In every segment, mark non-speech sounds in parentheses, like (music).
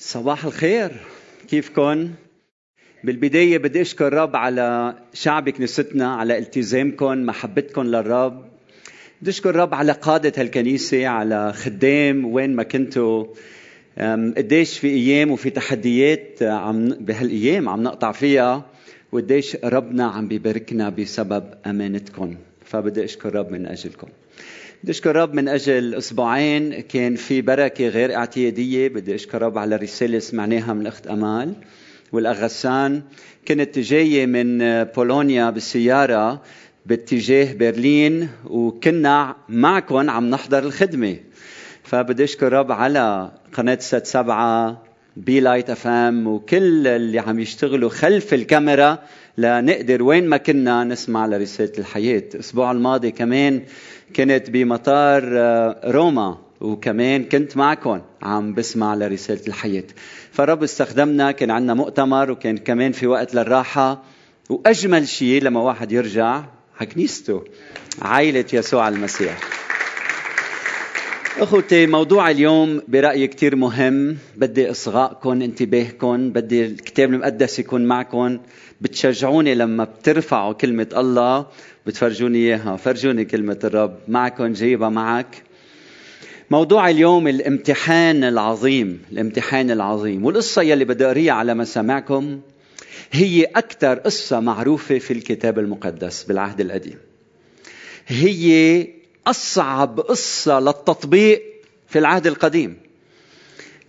صباح الخير. كيفكن؟ بالبداية بدي أشكر الرب على شعب كنيستنا على التزامكم محبتكم للرب. بدي أشكر الرب على قادة هالكنيسة على خدام وين ما كنتوا قديش في أيام وفي تحديات عم بهالأيام عم نقطع فيها وقديش ربنا عم بيباركنا بسبب أمانتكم فبدي أشكر الرب من أجلكم. بدي أشكر رب من أجل أسبوعين كان في بركة غير اعتيادية. بدي أشكر رب على رسالة سمعناها من الاخت أمال والاغسان كنت جاية من بولونيا بالسيارة باتجاه برلين وكنا معكم عم نحضر الخدمة. فبدي أشكر رب على قناة ست سبعة بي لايت اف ام وكل اللي عم يشتغلوا خلف الكاميرا لنقدر وين ما كنا نسمع لرسالة الحياة. الأسبوع الماضي كمان كنت بمطار آه، روما وكمان كنت معكم عم بسمع لرسالة الحياة. فرب استخدمنا كان عندنا مؤتمر وكان كمان في وقت للراحة. وأجمل شيء لما واحد يرجع على كنيسته عائلة يسوع المسيح. أخوتي موضوع اليوم برايي كثير مهم. بدي اصغائكم انتباهكم بدي الكتاب المقدس يكون معكم بتشجعوني لما بترفعوا كلمة الله بتفرجوني إياها. فرجوني كلمة الرب. معكم جايبها معك. موضوع اليوم الامتحان العظيم الامتحان العظيم. والقصة يلي بدي أقريها على مسامعكم هي أكثر قصة معروفة في الكتاب المقدس بالعهد القديم. هي أصعب قصة للتطبيق في العهد القديم.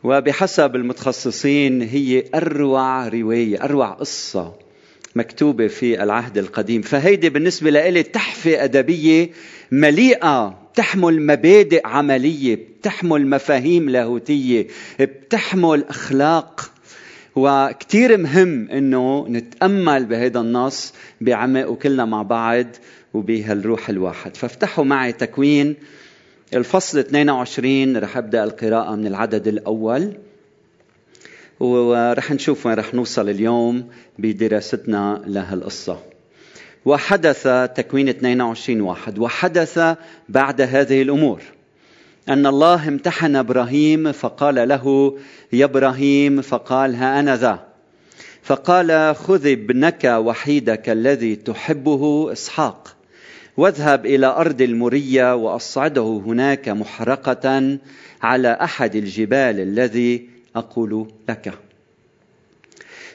وبحسب المتخصصين هي أروع رواية أروع قصة مكتوبة في العهد القديم. فهيدي بالنسبة لإلي تحفة أدبية مليئة بتحمل مبادئ عملية بتحمل مفاهيم لاهوتية بتحمل أخلاق. وكتير مهم إنه نتأمل بهذا النص بعمق وكلنا مع بعض. وبهالروح الواحد. فافتحوا معي تكوين الفصل 22 رح أبدأ القراءة من العدد الأول. ورح نشوف وين رح نوصل اليوم بدراستنا لهالقصة. وحدث تكوين 22 واحد وحدث بعد هذه الأمور. أن الله امتحن إبراهيم فقال له يا إبراهيم فقال ها أنا ذا. فقال خذ ابنك وحيدك الذي تحبه إسحاق. واذهب إلى أرض المرية وأصعده هناك محرقة على أحد الجبال الذي أقول لك.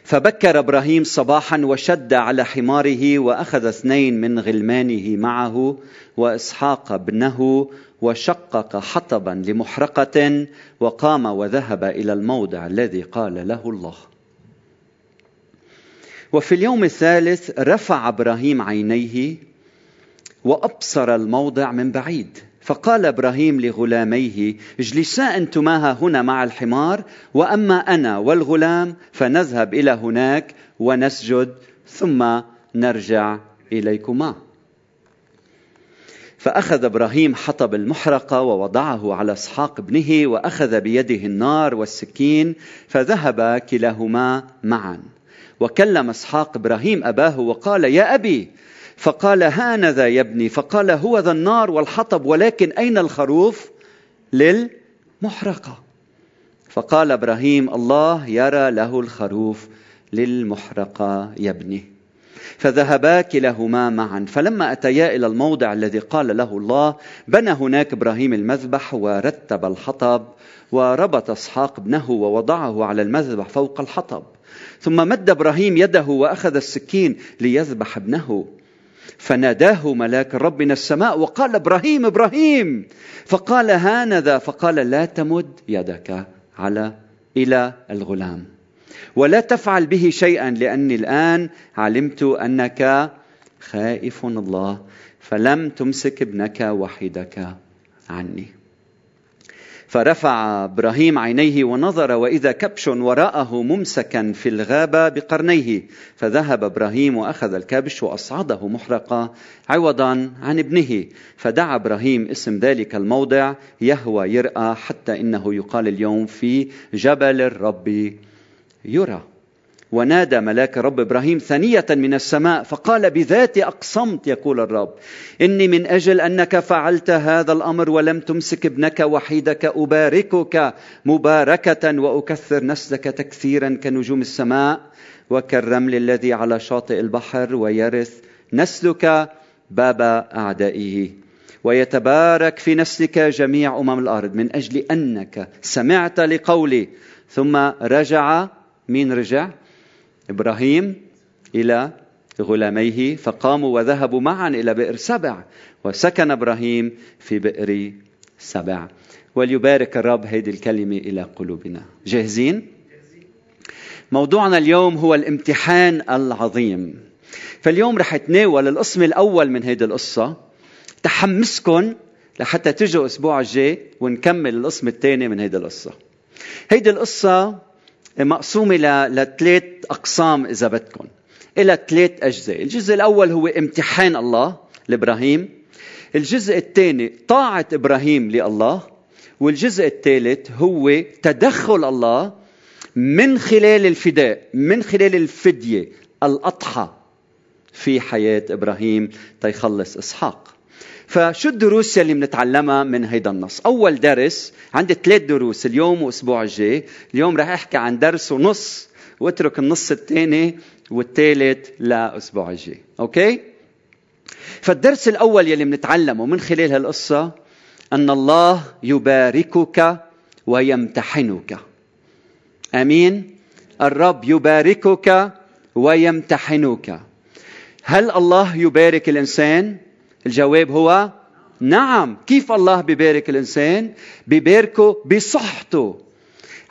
فبكر إبراهيم صباحا وشد على حماره وأخذ اثنين من غلمانه معه وإسحاق ابنه وشقق حطبا لمحرقة وقام وذهب إلى الموضع الذي قال له الله. وفي اليوم الثالث رفع إبراهيم عينيه وأبصر الموضع من بعيد. فقال إبراهيم لغلاميه اجلسا أنتما هنا مع الحمار وأما أنا والغلام فنذهب إلى هناك ونسجد ثم نرجع إليكما. فأخذ إبراهيم حطب المحرقه ووضعه على إسحاق ابنه وأخذ بيده النار والسكين فذهب كلاهما معا. وكلم إسحاق إبراهيم أباه وقال يا أبي فقال هانذا يا ابني فقال هو ذا النار والحطب ولكن أين الخروف؟ للمحرقة. فقال إبراهيم الله يرى له الخروف للمحرقة يا ابني. فذهبا كلاهما معا فلما أتيا إلى الموضع الذي قال له الله بنى هناك إبراهيم المذبح ورتب الحطب وربط إسحاق ابنه ووضعه على المذبح فوق الحطب. ثم مد إبراهيم يده وأخذ السكين ليذبح ابنه. فناداه ملاك الرب من السماء وقال إبراهيم إبراهيم. فقال هانذا فقال لا تمد يدك على إلى الغلام. ولا تفعل به شيئا لأني الآن علمت أنك خائف الله فلم تمسك ابنك وحيدك عني. فرفع إبراهيم عينيه ونظر وإذا كبش وراءه ممسكا في الغابة بقرنيه فذهب إبراهيم وأخذ الكبش وأصعده محرقا عوضا عن ابنه. فدعا إبراهيم اسم ذلك الموضع يهوى يرأى حتى إنه يقال اليوم في جبل الرب يرى. ونادى ملاك الرب إبراهيم ثانية من السماء فقال بذاتي أقسمت يقول الرب. إني من أجل أنك فعلت هذا الأمر ولم تمسك ابنك وحيدك أباركك مباركة وأكثر نسلك تكثيرا كنجوم السماء. وكالرمل الذي على شاطئ البحر ويرث نسلك باب أعدائه. ويتبارك في نسلك جميع أمم الأرض من أجل أنك سمعت لقولي ثم رجع مين رجع؟ إبراهيم إلى غلاميه فقاموا وذهبوا معا إلى بئر سبع وسكن إبراهيم في بئر سبع. وليبارك الرب هذه الكلمة إلى قلوبنا. جاهزين؟ موضوعنا اليوم هو الامتحان العظيم. فاليوم رح اتناول القسم الأول من هيدي القصة. تحمسكم لحتى تجوا الأسبوع الجاي ونكمل القسم الثاني من هيدي القصة. هيدي القصة مقسومة لثلاث أقسام إذا بدكم. إلى ثلاث أجزاء. الجزء الأول هو امتحان الله لإبراهيم. الجزء الثاني طاعة إبراهيم لله. والجزء الثالث هو تدخل الله من خلال الفداء من خلال الفدية الأضحى في حياة إبراهيم تيخلص إسحاق. فشو الدروس يلي بنتعلمها من هيدا النص؟ أول درس عندي ثلاث دروس اليوم وأسبوع الجاي. اليوم رح أحكي عن درس ونص وأترك النص الثاني والثالث لأسبوع الجاي. أوكي؟ فالدرس الأول يلي بنتعلمه من خلال هالقصة أن الله يباركك ويمتحنك. آمين؟ الرب يباركك ويمتحنك. هل الله يبارك الإنسان؟ الجواب هو نعم. كيف الله بيبارك الإنسان؟ بيباركه بصحته.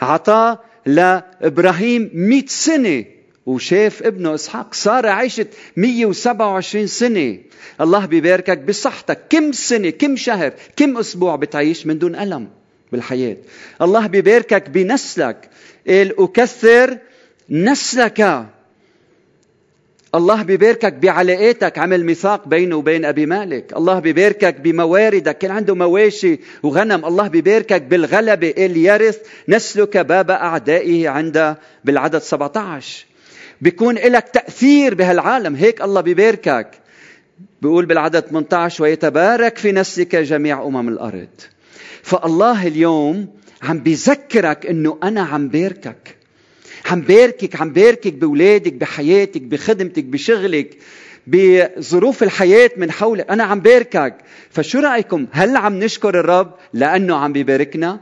عطاه لإبراهيم مئة سنة وشاف ابنه إسحاق سارة عاشت 127 سنة. الله بيباركك بصحتك. كم سنة كم شهر كم أسبوع بتعيش من دون ألم بالحياة؟ الله بيباركك بنسلك. قال أكثر نسلك. الله بيباركك بعلاقاتك عمل ميثاق بينه وبين أبي مالك. الله بيباركك بمواردك كان عنده مواشي وغنم. الله بيباركك بالغلبة اللي يرث نسلك باب أعدائه عند بالعدد 17 بيكون لك تأثير بهالعالم هيك الله بيباركك. بيقول بالعدد 18 ويتبارك في نسلك جميع أمم الأرض. فالله اليوم عم بيذكرك إنه أنا عم باركك عم باركك عم باركك بولادك بحياتك بخدمتك بشغلك بظروف الحياة من حولك. أنا عم باركك فشو رأيكم؟ هل عم نشكر الرب لأنه عم بيباركنا؟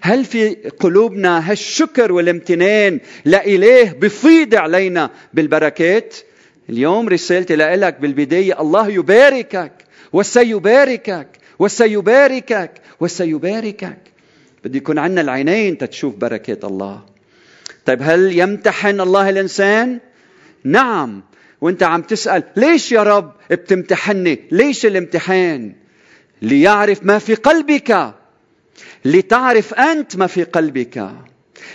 هل في قلوبنا هالشكر والامتنان لإله بفيض علينا بالبركات؟ اليوم رسالتي لك بالبداية الله يباركك وسيباركك وسيباركك وسيباركك. بده يكون عندنا العينين تتشوف بركات الله. طيب هل يمتحن الله الإنسان؟ نعم وانت عم تسأل ليش يا رب بتمتحني؟ ليش الامتحان؟ ليعرف ما في قلبك لتعرف أنت ما في قلبك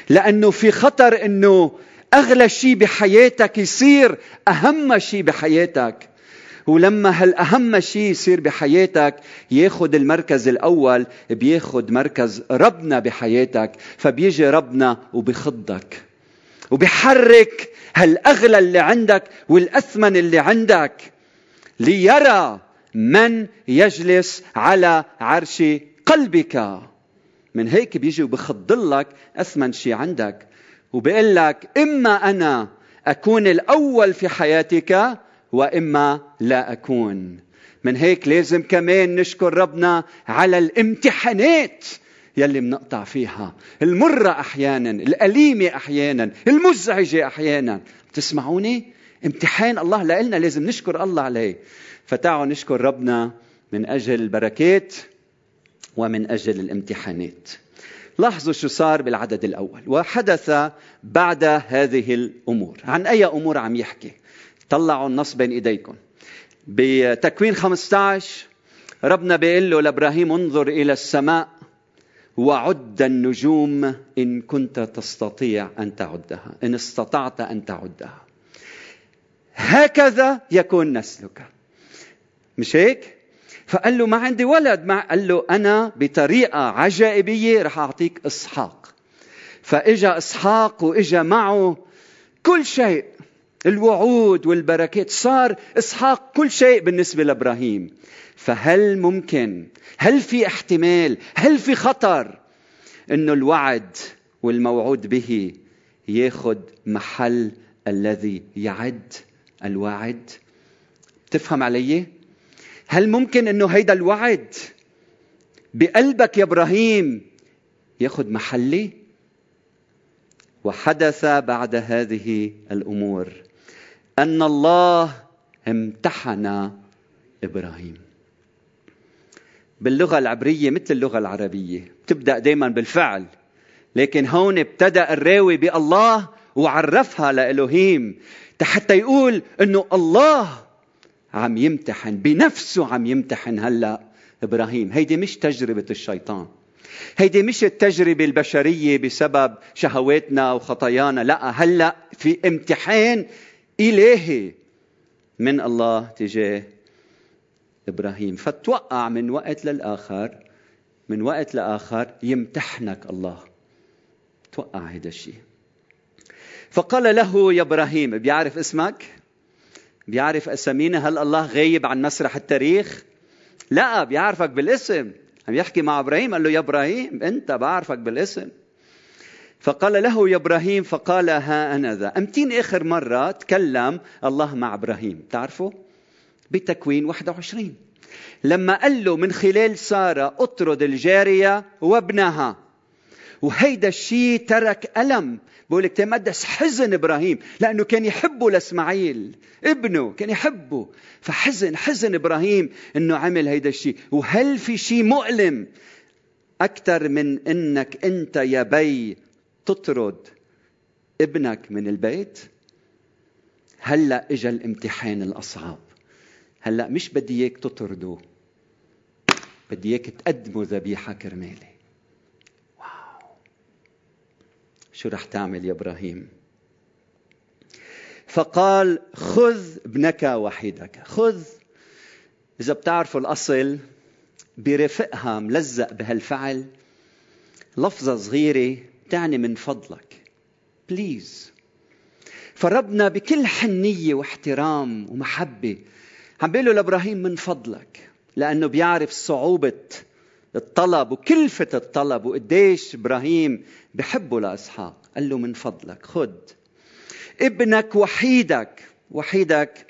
لأنه في خطر إنه أغلى شيء بحياتك يصير أهم شيء بحياتك ولما هالاهم شيء يصير بحياتك ياخذ المركز الأول بياخذ مركز ربنا بحياتك فبيجي ربنا وبخضك. وبحرك هالأغلى اللي عندك والأثمن اللي عندك ليرى من يجلس على عرش قلبك. من هيك بيجي وبخضلك أثمن شيء عندك. وبيقول لك إما أنا أكون الأول في حياتك وإما لا أكون. من هيك لازم كمان نشكر ربنا على الامتحانات يلي منقطع فيها. المرة أحيانا الأليمة أحيانا المزعجة أحيانا. بتسمعوني؟ امتحان الله لنا لازم نشكر الله عليه. فتعالوا نشكر ربنا من أجل البركات ومن أجل الامتحانات. لاحظوا شو صار بالعدد الأول. وحدث بعد هذه الأمور. عن أي أمور عم يحكي؟ طلعوا النص بين إيديكم. بتكوين 15 ربنا بيقول له لإبراهيم انظر إلى السماء وعد النجوم إن كنت تستطيع أن تعدها إن استطعت أن تعدها. هكذا يكون نسلك. مش هيك؟ فقال له ما عندي ولد. ما قال له أنا بطريقة عجائبية رح أعطيك إسحاق. فإجا إسحاق وإجا معه كل شيء. الوعود والبركات صار إسحاق كل شيء بالنسبة لإبراهيم. فهل ممكن هل في احتمال هل في خطر إنه الوعد والموعود به ياخذ محل الذي يعد الواعد تفهم علي؟ هل ممكن إنه هيدا الوعد بقلبك يا إبراهيم ياخذ محلي؟ وحدث بعد هذه الأمور. أن الله امتحن إبراهيم. باللغة العبرية مثل اللغة العربية بتبدأ دائما بالفعل لكن هون ابتدأ الراوي بالله وعرفها لالوهيم حتى يقول إنه الله عم يمتحن بنفسه عم يمتحن هلأ إبراهيم. هيدي مش تجربة الشيطان. هيدي مش التجربة البشرية بسبب شهواتنا وخطايانا لأ هلأ في امتحان إلهي من الله تجاه إبراهيم. فتوقع من وقت للآخر من وقت لآخر يمتحنك الله. توقع هذا الشيء. فقال له يا إبراهيم بيعرف اسمك؟ بيعرف أسامينا؟ هل الله غايب عن مسرح التاريخ؟ لا بيعرفك بالاسم. عم يحكي مع إبراهيم قال له يا إبراهيم أنت بعرفك بالاسم. فقال له يا إبراهيم فقال ها أنا ذا. أمتين آخر مرة تكلم الله مع إبراهيم. تعرفوا؟ بتكوين 21 لما قال له من خلال سارة أطرد الجارية وابنها. وهيدا الشيء ترك ألم. بقول لك تمدس حزن إبراهيم لأنه كان يحبه لإسماعيل. ابنه كان يحبه. فحزن حزن إبراهيم أنه عمل هيدا الشيء وهل في شيء مؤلم؟ أكثر من أنك أنت يا بي تطرد ابنك من البيت؟ هلا اجى الامتحان الأصعب. هلا مش بدي إياك تطرده بدي إياك تقدمه ذبيحة كرمالي. شو رح تعمل يا إبراهيم؟ فقال خذ ابنك وحيدك. خذ. إذا بتعرفوا الأصل برفقها ملزق بهالفعل. لفظة صغيرة تعني من فضلك. بليز فربنا بكل حنية واحترام ومحبة عم بيقول له لإبراهيم من فضلك لأنه بيعرف صعوبة الطلب وكلفة الطلب وقديش إبراهيم بحبه لإسحاق. قال له من فضلك خد ابنك وحيدك وحيدك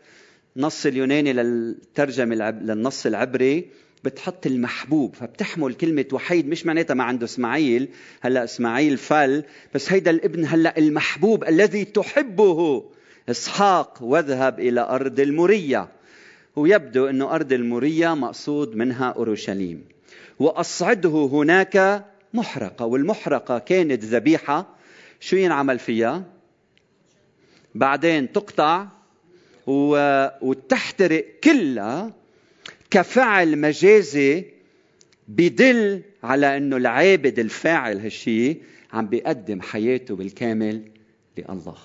نص اليوناني للترجمة للنص العبري بتحط المحبوب فبتحمل كلمة وحيد مش معناتها ما عنده إسماعيل. هلأ إسماعيل فل بس هيدا الابن هلأ المحبوب الذي تحبه. إسحاق واذهب إلى أرض المورية. ويبدو إنه أرض المورية مقصود منها أورشليم. وأصعده هناك محرقة والمحرقة كانت ذبيحة. شو ينعمل فيها؟ بعدين تقطع وتحترق كلها كفعل مجازي بدل على إنه العابد الفاعل هالشيء عم بيقدم حياته بالكامل لله.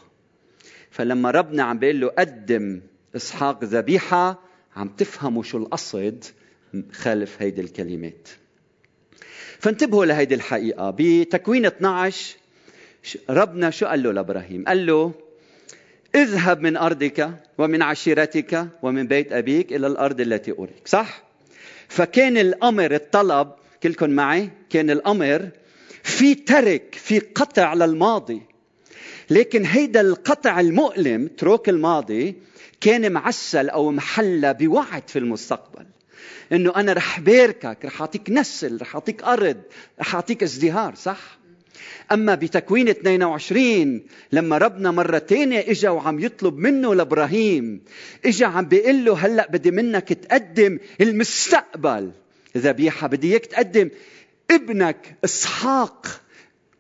فلما ربنا عم بيقول له قدم إسحاق ذبيحة عم تفهموا شو القصد خلف هيدي الكلمات. فانتبهوا لهيدي الحقيقة. بتكوين 12 ربنا شو قال له لإبراهيم؟ قال له اذهب من أرضك ومن عشيرتك ومن بيت أبيك إلى الأرض التي أريك. صح؟ فكان الأمر الطلب كلكم معي كان الأمر في ترك في قطع للماضي لكن هيدا القطع المؤلم تروك الماضي كان معسل أو محلى بوعد في المستقبل. إنه أنا رح باركك رح أعطيك نسل رح أعطيك أرض رح أعطيك ازدهار صح؟ أما بتكوين 22 لما ربنا مره ثانية إجا وعم يطلب منه لإبراهيم. إجا عم بيقول له هلأ بدي منك تقدم المستقبل. ذبيحه بدي إياك تقدم ابنك إسحاق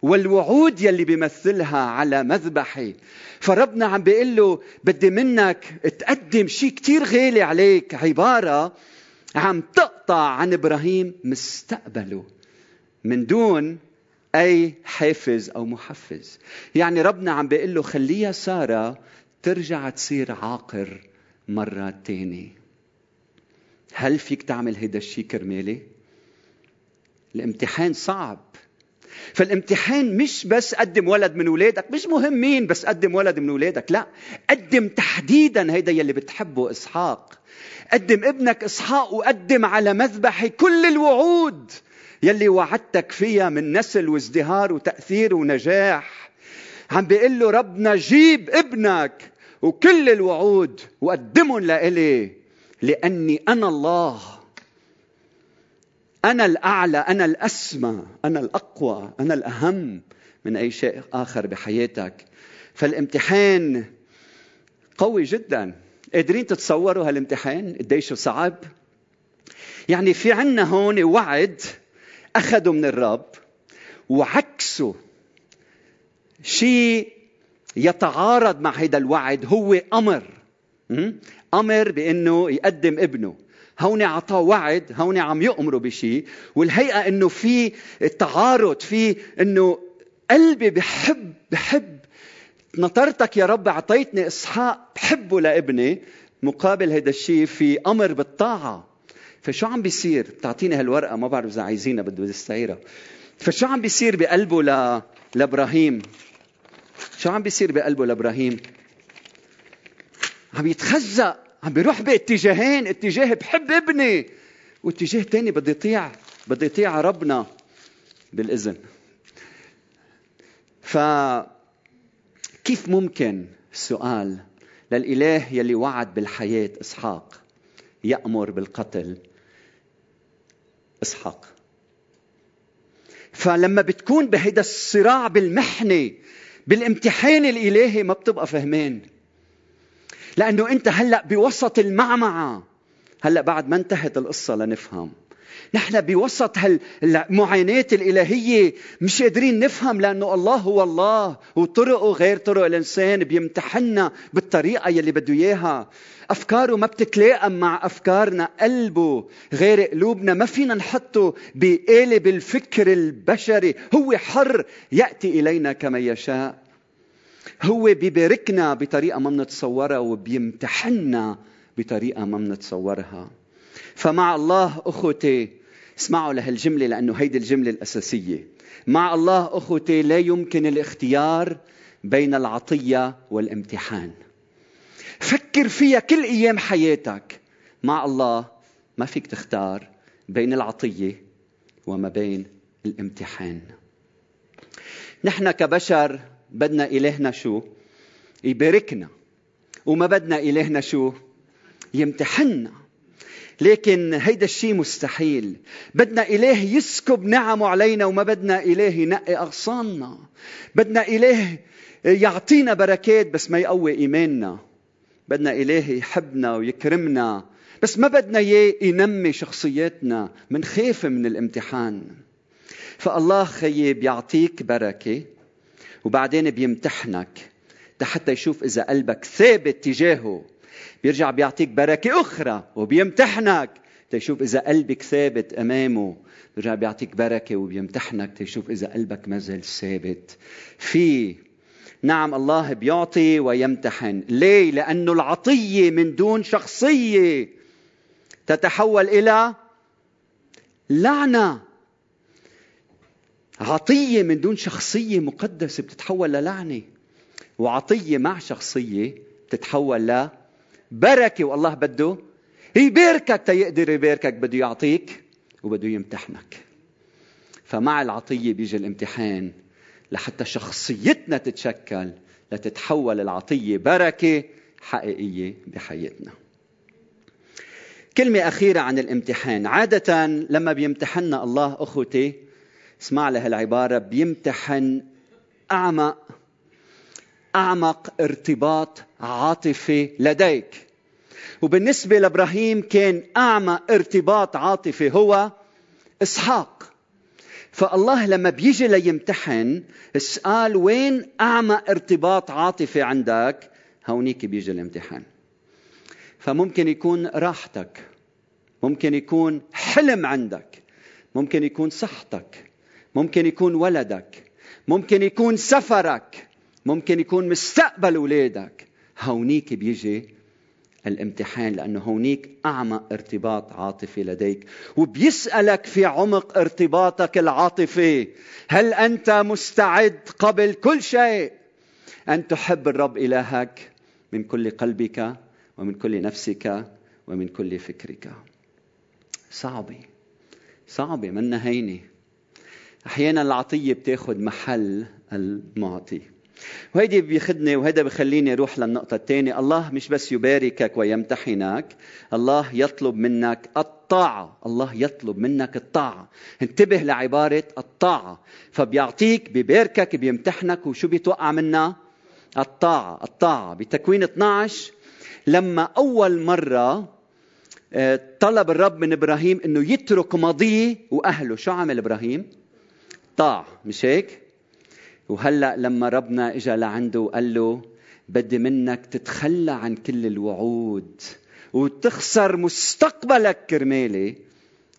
والوعود يلي بيمثلها على مذبحي. فربنا عم بيقول له بدي منك تقدم شيء كتير غالي عليك عبارة عم تقطع عن إبراهيم مستقبله. من دون أي حافز أو محفز. يعني ربنا عم بيقول له خليها سارة ترجع تصير عاقر مرة تانية هل فيك تعمل هيدا الشيء كرمالي؟ الامتحان صعب. فالامتحان مش بس قدم ولد من ولادك مش مهم مين بس قدم ولد من ولادك لا. قدم تحديدا هيدا يلي بتحبه إسحاق. قدم ابنك إسحاق وقدم على مذبحي كل الوعود. يلي وعدتك فيها من نسل وازدهار وتأثير ونجاح. عم بيقول له ربنا جيب ابنك وكل الوعود وقدمهم لإلي لأني أنا الله. أنا الأعلى أنا الأسمى أنا الأقوى أنا الأهم من أي شيء آخر بحياتك. فالامتحان قوي جدا. قادرين تتصوروا هالامتحان؟ قديش صعب؟ يعني في عنا هون وعد أخذوا من الرب وعكسوا شيء يتعارض مع هذا الوعد هو أمر. أمر بأنه يقدم ابنه. هون عطاه وعد هون عم يؤمروا بشيء والهيئة أنه في تعارض في أنه قلبي بحب بحب. نطرتك يا رب أعطيتني إسحاق بحبه لابني. مقابل هذا الشيء في أمر بالطاعة. فشو عم بيصير؟ بتعطيني هالورقة ما بعرف إذا عايزينها بدي استعيرها فشو عم بيصير بقلبه ل... لإبراهيم؟ شو عم بيصير بقلبه لإبراهيم؟ عم يتخزق عم بيروح باتجاهين اتجاه بحب ابني واتجاه تاني بدي يطيع بدي يطيع ربنا بالإذن. ف كيف ممكن السؤال للإله يلي وعد بالحياة إسحاق يأمر بالقتل؟ إسحاق. فلما بتكون بهيدا الصراع بالمحنة بالامتحان الإلهي ما بتبقى فهمان. لأنه أنت هلأ بوسط المعمعة. هلأ بعد ما انتهت القصة لنفهم. نحن بوسط هالمعاناة الإلهية مش قادرين نفهم لأنه الله هو الله وطرقه غير طرق الإنسان بيمتحنا بالطريقة يلي بده إياها. أفكاره ما بتتلائم مع أفكارنا قلبه غير قلوبنا. ما فينا نحطه بقالب الفكر البشري. هو حر يأتي إلينا كما يشاء. هو بيباركنا بطريقة ما بنتصورها وبيمتحنا بطريقة ما بنتصورها فمع الله أخوتي اسمعوا لهالجملة لأنه هيدي الجملة الأساسية. مع الله أخوتي لا يمكن الاختيار بين العطية والامتحان. فكر فيها كل أيام حياتك. مع الله ما فيك تختار بين العطية وما بين الامتحان. نحن كبشر بدنا إلهنا شو؟ يباركنا. وما بدنا إلهنا شو؟ يمتحنا لكن هيدا الشيء مستحيل. بدنا إله يسكب نعمه علينا وما بدنا إله ينقي أغصاننا. بدنا إله يعطينا بركات بس ما يقوي إيماننا. بدنا إله يحبنا ويكرمنا بس ما بدنا إياه ينمي شخصياتنا من خاف من الامتحان. فالله خيي بيعطيك بركة وبعدين بيمتحنك حتى يشوف إذا قلبك ثابت تجاهه. بيرجع بيعطيك بركة أخرى وبيمتحنك. تيشوف إذا قلبك ثابت أمامه بيرجع بيعطيك بركة وبيمتحنك. تيشوف إذا قلبك ما زال ثابت. في نعم الله بيعطي ويمتحن. ليه؟ لأنه العطية من دون شخصية تتحول إلى لعنة. عطية من دون شخصية مقدسة بتتحول للعنة. وعطية مع شخصية بتتحول لبركة والله بده. يباركك تيقدر يباركك بده يعطيك وبده يمتحنك. فمع العطية بيجي الامتحان لحتى شخصيتنا تتشكل لتتحول العطية بركة حقيقية بحياتنا. كلمة أخيرة عن الامتحان. عادة لما بيمتحننا الله أخوتي اسمع لها العبارة بيمتحن أعمق أعمق ارتباط عاطفي لديك. وبالنسبة لإبراهيم كان أعمق ارتباط عاطفي هو إسحاق. فالله لما بيجي ليمتحن اسأل وين أعمق ارتباط عاطفي عندك؟ هونيك بيجي الامتحان. فممكن يكون راحتك ممكن يكون حلم عندك ممكن يكون صحتك ممكن يكون ولدك ممكن يكون سفرك ممكن يكون مستقبل اولادك هونيك بيجي الامتحان لأنه هونيك أعمق ارتباط عاطفي لديك. وبيسألك في عمق ارتباطك العاطفي هل أنت مستعد قبل كل شيء أن تحب الرب إلهك من كل قلبك ومن كل نفسك ومن كل فكرك؟ صعبة صعبة منا هينة أحيانا العطية بتاخد محل المعطي. وهيدي بيخدني وهذا بخليني أروح للنقطة الثانية، الله مش بس يباركك ويمتحنك، الله يطلب منك الطاعة، الله يطلب منك الطاعة، انتبه لعبارة الطاعة، فبيعطيك بيباركك بيمتحنك. وشو بيتوقع منا؟ الطاعة، الطاعة، بتكوين 12 لما أول مرة آه، طلب الرب من إبراهيم إنه يترك ماضيه وأهله، شو عمل إبراهيم؟ طاع، مش هيك؟ وهلأ لما ربنا اجى لعنده وقال له بدي منك تتخلى عن كل الوعود وتخسر مستقبلك كرمالي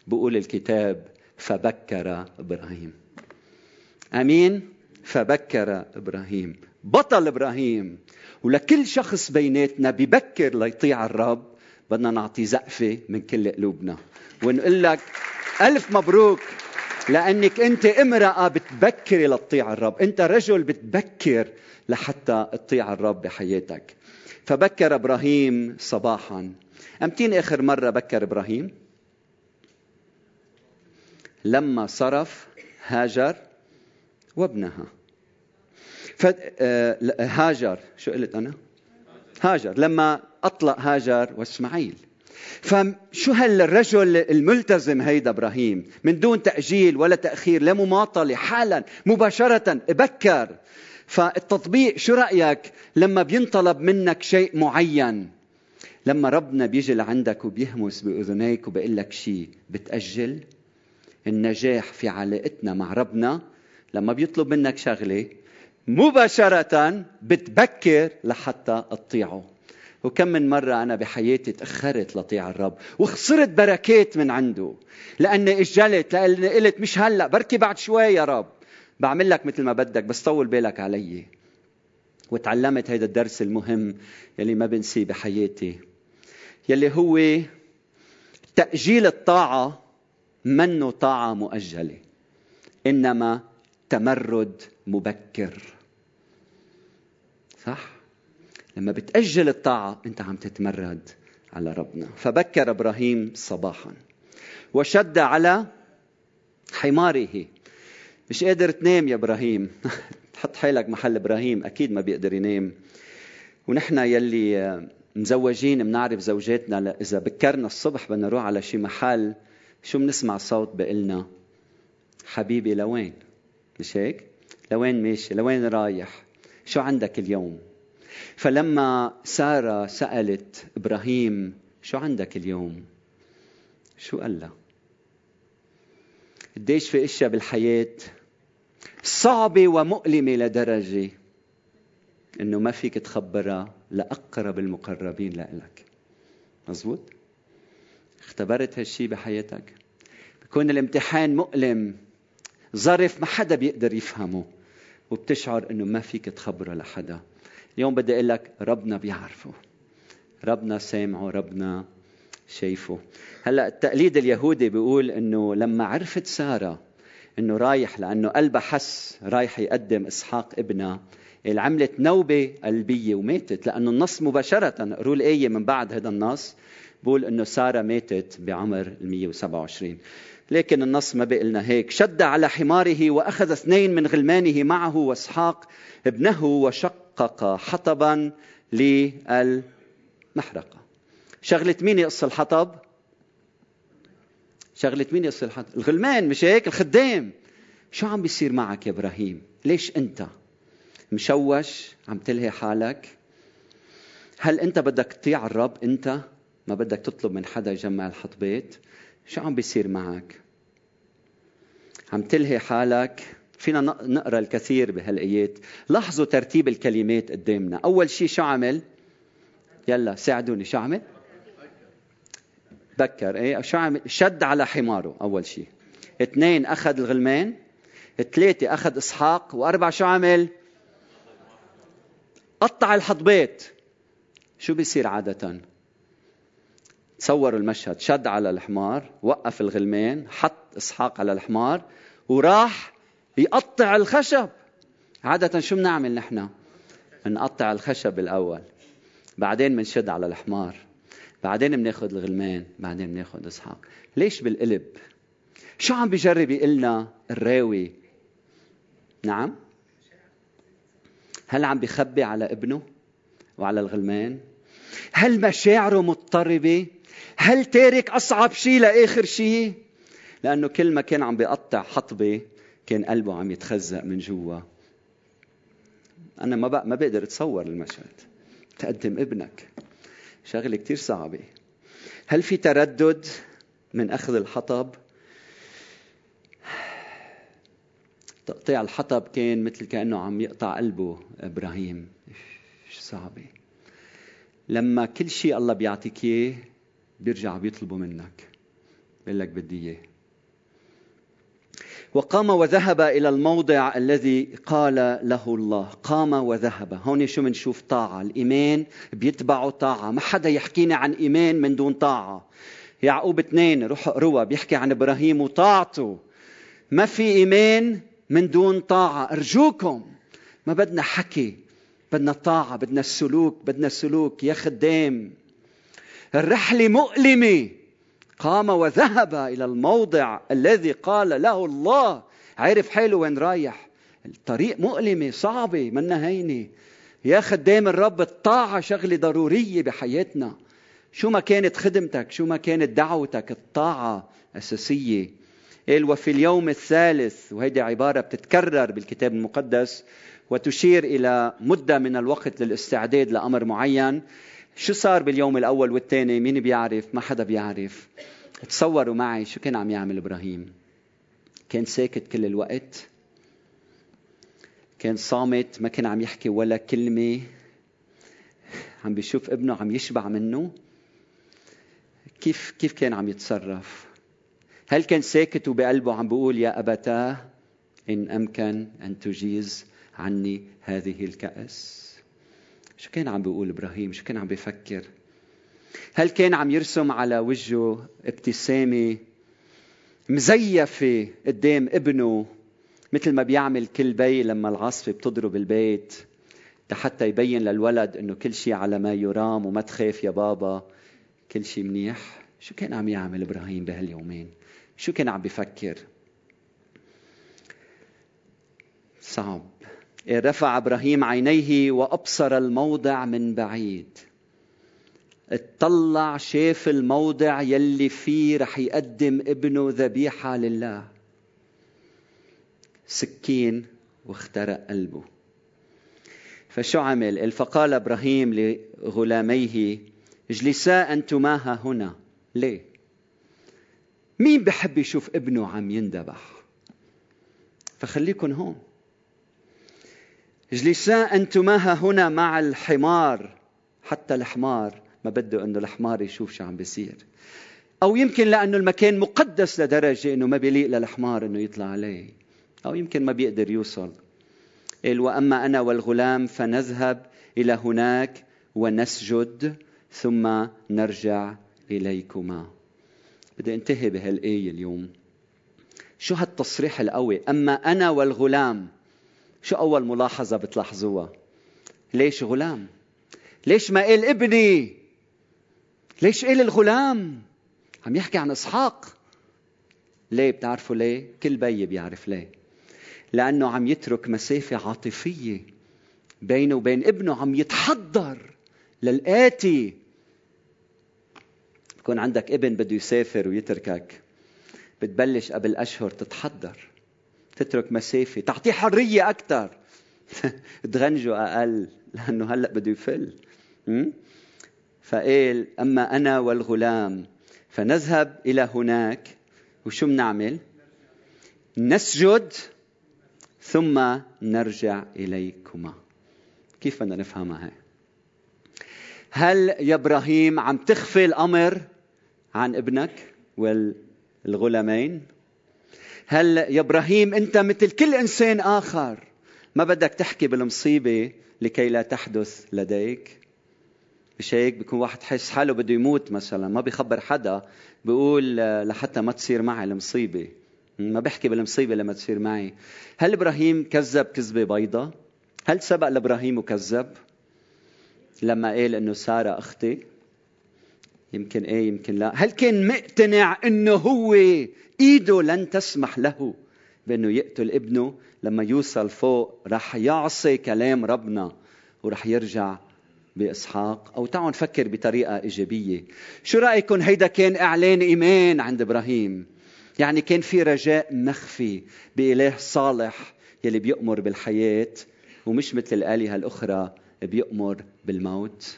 بقول الكتاب فبكر إبراهيم. آمين؟ فبكر إبراهيم. بطل إبراهيم. ولكل شخص بيناتنا ببكر ليطيع الرب. بدنا نعطي زقفة من كل قلوبنا. ونقول لك ألف مبروك. لأنك أنت امرأة بتبكري لتطيع الرب. أنت رجل بتبكر لحتى تطيع الرب بحياتك. فبكر إبراهيم صباحا. أمتين آخر مرة بكر إبراهيم؟ لما صرف هاجر وابنها. هاجر. شو قلت أنا؟ هاجر. لما أطلق هاجر وإسماعيل. فشو هالرجل الملتزم هيدا إبراهيم؟ من دون تأجيل ولا تأخير لا مماطلة حالا مباشرة بكر فالتطبيق شو رأيك؟ لما بينطلب منك شيء معين لما ربنا بيجي لعندك وبيهمس بأذنيك وبيقول لك شيء بتأجل؟ النجاح في علاقتنا مع ربنا لما بيطلب منك شغلة مباشرة بتبكر لحتى تطيعه. وكم من مرة أنا بحياتي تأخرت لطيع الرب وخسرت بركات من عنده. لأني إجلت لأني قلت مش هلأ بركي بعد شوي يا رب. بعمل لك مثل ما بدك بس طول بالك علي. وتعلمت هذا الدرس المهم يلي ما بنسيه بحياتي يلي هو تأجيل الطاعة منه طاعة مؤجلة إنما تمرد مبكر. صح؟ لما بتأجل الطاعة أنت عم تتمرد على ربنا. فبكر إبراهيم صباحا وشد على حماره. مش قادر تنام يا إبراهيم. (laughs) تحط حالك محل إبراهيم أكيد ما بيقدر ينام. ونحن يلي مزوجين بنعرف زوجاتنا إذا بكرنا الصبح بدنا نروح على شي محل شو بنسمع صوت بقلنا؟ حبيبي لوين؟ مش هيك؟ لوين ماشي؟ لوين رايح؟ شو عندك اليوم؟ فلما سارة سألت إبراهيم شو عندك اليوم؟ شو قال لها؟ قديش في إشياء بالحياة صعبة ومؤلمة لدرجة إنه ما فيك تخبرها لأقرب المقربين لإلك. مزبوط اختبرت هالشي بحياتك؟ بكون الامتحان مؤلم ظرف ما حدا بيقدر يفهمه وبتشعر إنه ما فيك تخبره لحدا. اليوم بدي أقول لك ربنا بيعرفه. ربنا سامعه ربنا شايفه. هلأ التقليد اليهودي بيقول إنه لما عرفت سارة إنه رايح لأنه قلبها حس رايح يقدم إسحاق ابنها عملت نوبة قلبية وماتت لأنه النص مباشرة قروا الايه من بعد هذا النص؟ بقول إنه سارة ماتت بعمر ال 127 لكن النص ما بيقول لنا هيك. شد على حماره وأخذ اثنين من غلمانه معه وإسحاق ابنه وشق حقق حطبا للمحرقة. شغلة مين يقص الحطب؟ شغلة مين يقص الحطب؟ الغلمان مش هيك؟ الخدام. شو عم بيصير معك يا إبراهيم؟ ليش أنت مشوش؟ عم تلهي حالك؟ هل أنت بدك تطيع الرب؟ أنت ما بدك تطلب من حدا يجمع الحطبات؟ شو عم بيصير معك؟ عم تلهي حالك؟ فينا نقرأ الكثير بهالآيات. لاحظوا ترتيب الكلمات قدامنا. أول شيء شو عمل؟ يلا ساعدوني. شو عمل؟ بكر. إيه شو عمل؟ شد على حماره أول شيء اثنين أخذ الغلمان. ثلاثة أخذ إسحاق. وأربعة شو عمل؟ قطع الحطبات. شو بيصير عادة؟ تصوروا المشهد. شد على الحمار وقف الغلمان حط إسحاق على الحمار وراح يقطع الخشب. عادة شو بنعمل نحن؟ بنقطع الخشب الأول بعدين بنشد على الحمار بعدين بناخذ الغلمان بعدين بناخذ إسحاق. ليش بالقلب؟ شو عم بيجرب يقلنا الراوي؟ نعم؟ هل عم بيخبي على ابنه وعلى الغلمان هل مشاعره مضطربة؟ هل تارك أصعب شيء لآخر شيء لأنه كل ما كان عم بيقطع حطبة كان قلبه عم يتخزق من جوا. أنا ما بق... ما بقدر أتصور المشهد. تقدم ابنك. شغلة كتير صعبة. هل في تردد من أخذ الحطب؟ تقطيع الحطب كان مثل كأنه عم يقطع قلبه إبراهيم. صعبة. لما كل شيء الله بيعطيك إياه بيرجع بيطلبه منك. بيقول لك بدي إياه. وقام وذهب إلى الموضع الذي قال له الله. قام وذهب. هون شو بنشوف طاعة. الإيمان بيتبعه طاعة. ما حدا يحكينا عن إيمان من دون طاعة. يعقوب اثنين روح اقروا بيحكي عن إبراهيم وطاعته. ما في إيمان من دون طاعة. أرجوكم. ما بدنا حكي. بدنا طاعة بدنا السلوك بدنا السلوك. يا خدام. الرحلة مؤلمة. قام وذهب إلى الموضع الذي قال له الله. عرف حاله وين رايح؟ الطريق مؤلمة صعبة منا هينة يا خدام الرب الطاعة شغلة ضرورية بحياتنا. شو ما كانت خدمتك؟ شو ما كانت دعوتك؟ الطاعة أساسية. قال وفي اليوم الثالث وهيدي عبارة بتتكرر بالكتاب المقدس وتشير إلى مدة من الوقت للاستعداد لأمر معين. شو صار باليوم الأول والثاني مين بيعرف؟ ما حدا بيعرف. تصوروا معي شو كان عم يعمل إبراهيم. كان ساكت كل الوقت. كان صامت ما كان عم يحكي ولا كلمة. عم بيشوف ابنه عم يشبع منه. كيف كيف كان عم يتصرف؟ هل كان ساكت وبقلبه عم بيقول يا أبتاه إن أمكن أن تجيز عني هذه الكأس؟ شو كان عم بيقول إبراهيم؟ شو كان عم بيفكر؟ هل كان عم يرسم على وجهه ابتسامة مزيفة قدام ابنه مثل ما بيعمل كل بي لما العاصفة بتضرب البيت حتى يبين للولد إنه كل شيء على ما يرام وما تخاف يا بابا. كل شيء منيح. شو كان عم يعمل إبراهيم بهاليومين؟ شو كان عم بفكر؟ صعب. رفع إبراهيم عينيه وأبصر الموضع من بعيد. اطلع شاف الموضع يلي فيه رح يقدم ابنه ذبيحة لله. سكين واخترق قلبه. فشو عمل؟ فقال إبراهيم لغلاميه اجلسا أنتما هنا. ليه؟ مين بحب يشوف ابنه عم يندبح؟ فخليكن هون. اجلسا أنتما هنا مع الحمار. حتى الحمار ما بده إنه الحمار يشوف شو عم بيصير. أو يمكن لأنه المكان مقدس لدرجة إنه ما بيليق للحمار إنه يطلع عليه. أو يمكن ما بيقدر يوصل. قال وأما أنا والغلام فنذهب إلى هناك ونسجد ثم نرجع إليكما. بدي انتهي بهالآية اليوم. شو هالتصريح القوي؟ أما أنا والغلام شو أول ملاحظة بتلاحظوها؟ ليش غلام؟ ليش ما قال ابني؟ ليش قال الغلام؟ عم يحكي عن إسحاق. ليه؟ بتعرفوا ليه؟ كل بي بيعرف ليه. لأنه عم يترك مسافة عاطفية بينه وبين ابنه عم يتحضر للآتي. بكون عندك ابن بده يسافر ويتركك. بتبلش قبل أشهر تتحضر. تترك مسافة. تعطيه حرية أكثر (laughs) تغنجه أقل لأنه هلأ بده يفل. فقال أما أنا والغلام فنذهب إلى هناك. وشو بنعمل؟ نسجد ثم نرجع إليكما. كيف بدنا نفهمها هي هل يا إبراهيم عم تخفي الأمر عن ابنك والغلامين؟ هل يا إبراهيم أنت مثل كل إنسان آخر؟ ما بدك تحكي بالمصيبة لكي لا تحدث لديك؟ مش هيك؟ بيكون واحد حس حاله بده يموت مثلا. ما بيخبر حدا بيقول لحتى ما تصير معي المصيبة. ما بحكي بالمصيبة لما تصير معي. هل إبراهيم كذب كذبة بيضة؟ هل سبق لإبراهيم وكذب؟ لما قال إنه سارة أختي يمكن إيه يمكن لا. هل كان مقتنع إنه هو إيده لن تسمح له بأنه يقتل ابنه؟ لما يوصل فوق رح يعصي كلام ربنا ورح يرجع بإسحاق. أو تعالوا نفكر بطريقة إيجابية. شو رأيكم؟ هيدا كان إعلان إيمان عند إبراهيم. يعني كان في رجاء مخفي بإله صالح يلي بيأمر بالحياة ومش مثل الآلهة الأخرى بيأمر بالموت.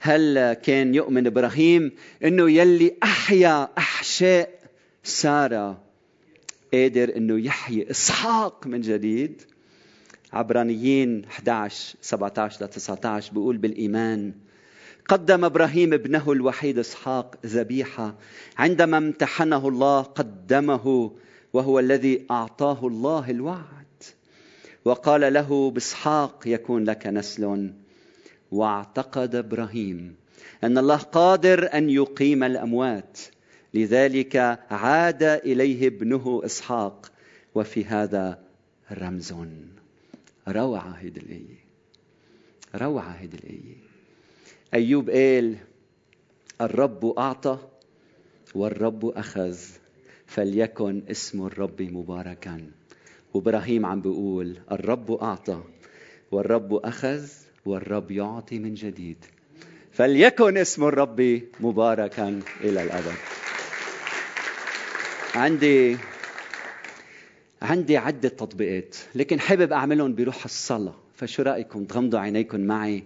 هل كان يؤمن إبراهيم إنه يلي أحيا أحشاء سارة قادر إنه يحيي إسحاق من جديد؟ عبرانيين 11 17 ل 19 بيقول بالإيمان قدم إبراهيم ابنه الوحيد إسحاق ذبيحة عندما امتحنه الله قدمه وهو الذي أعطاه الله الوعد وقال له بإسحاق يكون لك نسل. واعتقد إبراهيم أن الله قادر أن يقيم الأموات. لذلك عاد إليه ابنه إسحاق وفي هذا رمز. روعه هيدي الايه روعه هيدي الايه أيوب قال الرب أعطى والرب أخذ فليكن اسم الرب مباركا. وإبراهيم عم بيقول الرب أعطى والرب أخذ والرب يعطي من جديد. فليكن اسم الرب مباركا إلى الأبد. عندي عندي عدة تطبيقات لكن حابب أعملهم بروح الصلاة. فشو رأيكم؟ تغمضوا عينيكم معي.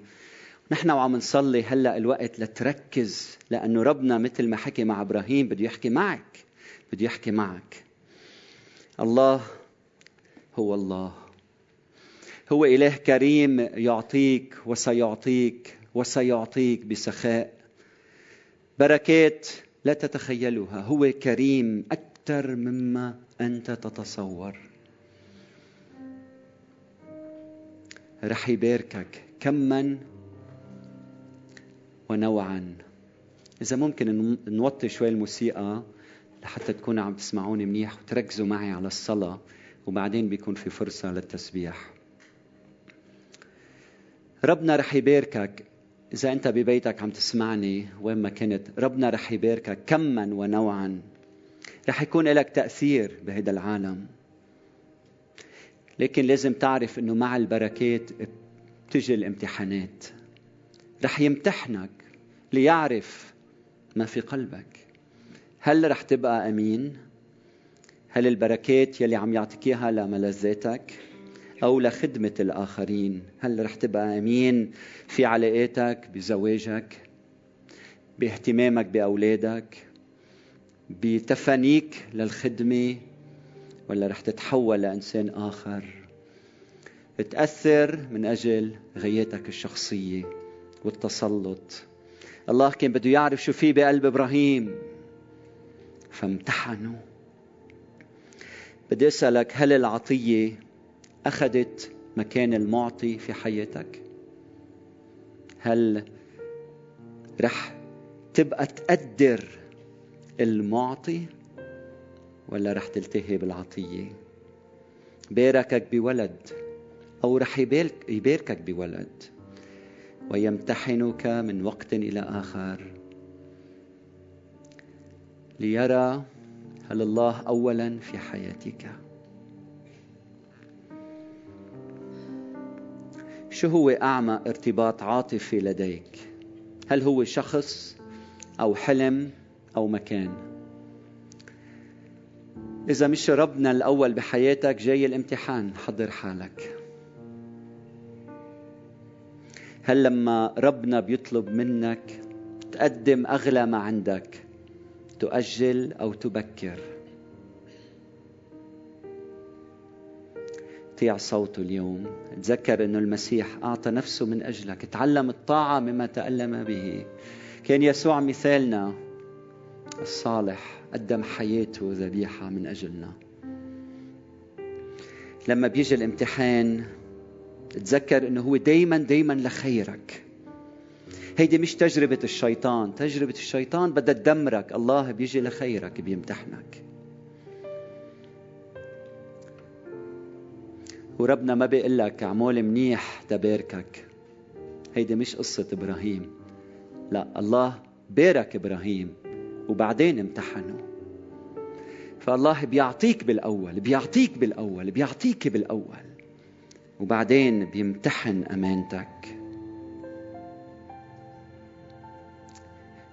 نحن وعم نصلي هلأ الوقت لتركز لأنه ربنا مثل ما حكي مع إبراهيم بده يحكي معك بده يحكي معك. الله هو الله. هو إله كريم يعطيك وسيعطيك وسيعطيك بسخاء. بركات لا تتخيلها هو كريم أكثر مما أنت تتصور. رح يباركك كما ونوعا. إذا ممكن نوطي شوي الموسيقى لحتى تكونوا عم تسمعوني منيح وتركزوا معي على الصلاة وبعدين بيكون في فرصة للتسبيح. ربنا رح يباركك. إذا أنت ببيتك عم تسمعني وين ما كنت ربنا رح يباركك كما ونوعا. رح يكون لك تأثير بهذا العالم. لكن لازم تعرف أنه مع البركات بتجي الامتحانات. رح يمتحنك ليعرف ما في قلبك. هل رح تبقى أمين؟ هل البركات يلي عم يعطيك إياها لملذاتك؟ أو لخدمة الآخرين. هل رح تبقى أمين في علاقاتك بزواجك باهتمامك بأولادك بتفانيك للخدمة ولا رح تتحول لإنسان آخر؟ تأثر من أجل غاياتك الشخصية والتسلط. الله كان بده يعرف شو في بقلب إبراهيم. فامتحنه بدي أسألك هل العطية أخذت مكان المعطي في حياتك؟ هل رح تبقى تقدر المعطي ولا رح تلتهي بالعطية؟ باركك بولد أو رح يباركك بولد ويمتحنك من وقت إلى آخر ليرى هل الله أولا في حياتك شو هو أعمى ارتباط عاطفي لديك؟ هل هو شخص أو حلم أو مكان؟ إذا مش ربنا الأول بحياتك جاي الامتحان. حضر حالك. هل لما ربنا بيطلب منك تقدم أغلى ما عندك تؤجل أو تبكر؟ تطيع صوته اليوم. تذكر أنه المسيح أعطى نفسه من أجلك. تعلم الطاعة مما تألم به. كان يسوع مثالنا الصالح قدم حياته ذبيحة من أجلنا. لما بيجي الامتحان تذكر أنه هو دايما دايما لخيرك. هيدي مش تجربة الشيطان. تجربة الشيطان بدها تدمرك. الله بيجي لخيرك بيمتحنك. وربنا ما بيقول لك اعمل منيح تباركك. هيدي مش قصة إبراهيم. لا الله بارك إبراهيم وبعدين امتحنه. فالله بيعطيك بالأول بيعطيك بالأول بيعطيك بالأول وبعدين بيمتحن أمانتك.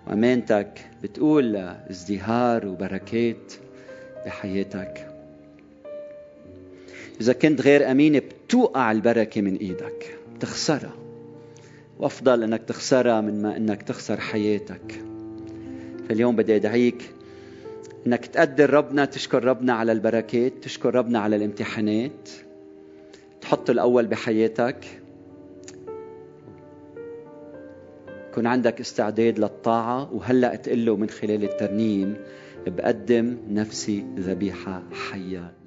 وأمانتك بتقول ازدهار وبركات بحياتك. إذا كنت غير أمين بتوقع البركة من إيدك. بتخسرها. وأفضل أنك تخسرها من ما أنك تخسر حياتك. فاليوم بدي أدعيك أنك تقدر ربنا تشكر ربنا على البركات تشكر ربنا على الامتحانات. تحط الأول بحياتك. يكون عندك استعداد للطاعة. وهلأ تقول له من خلال الترنيم. بقدم نفسي ذبيحة حية.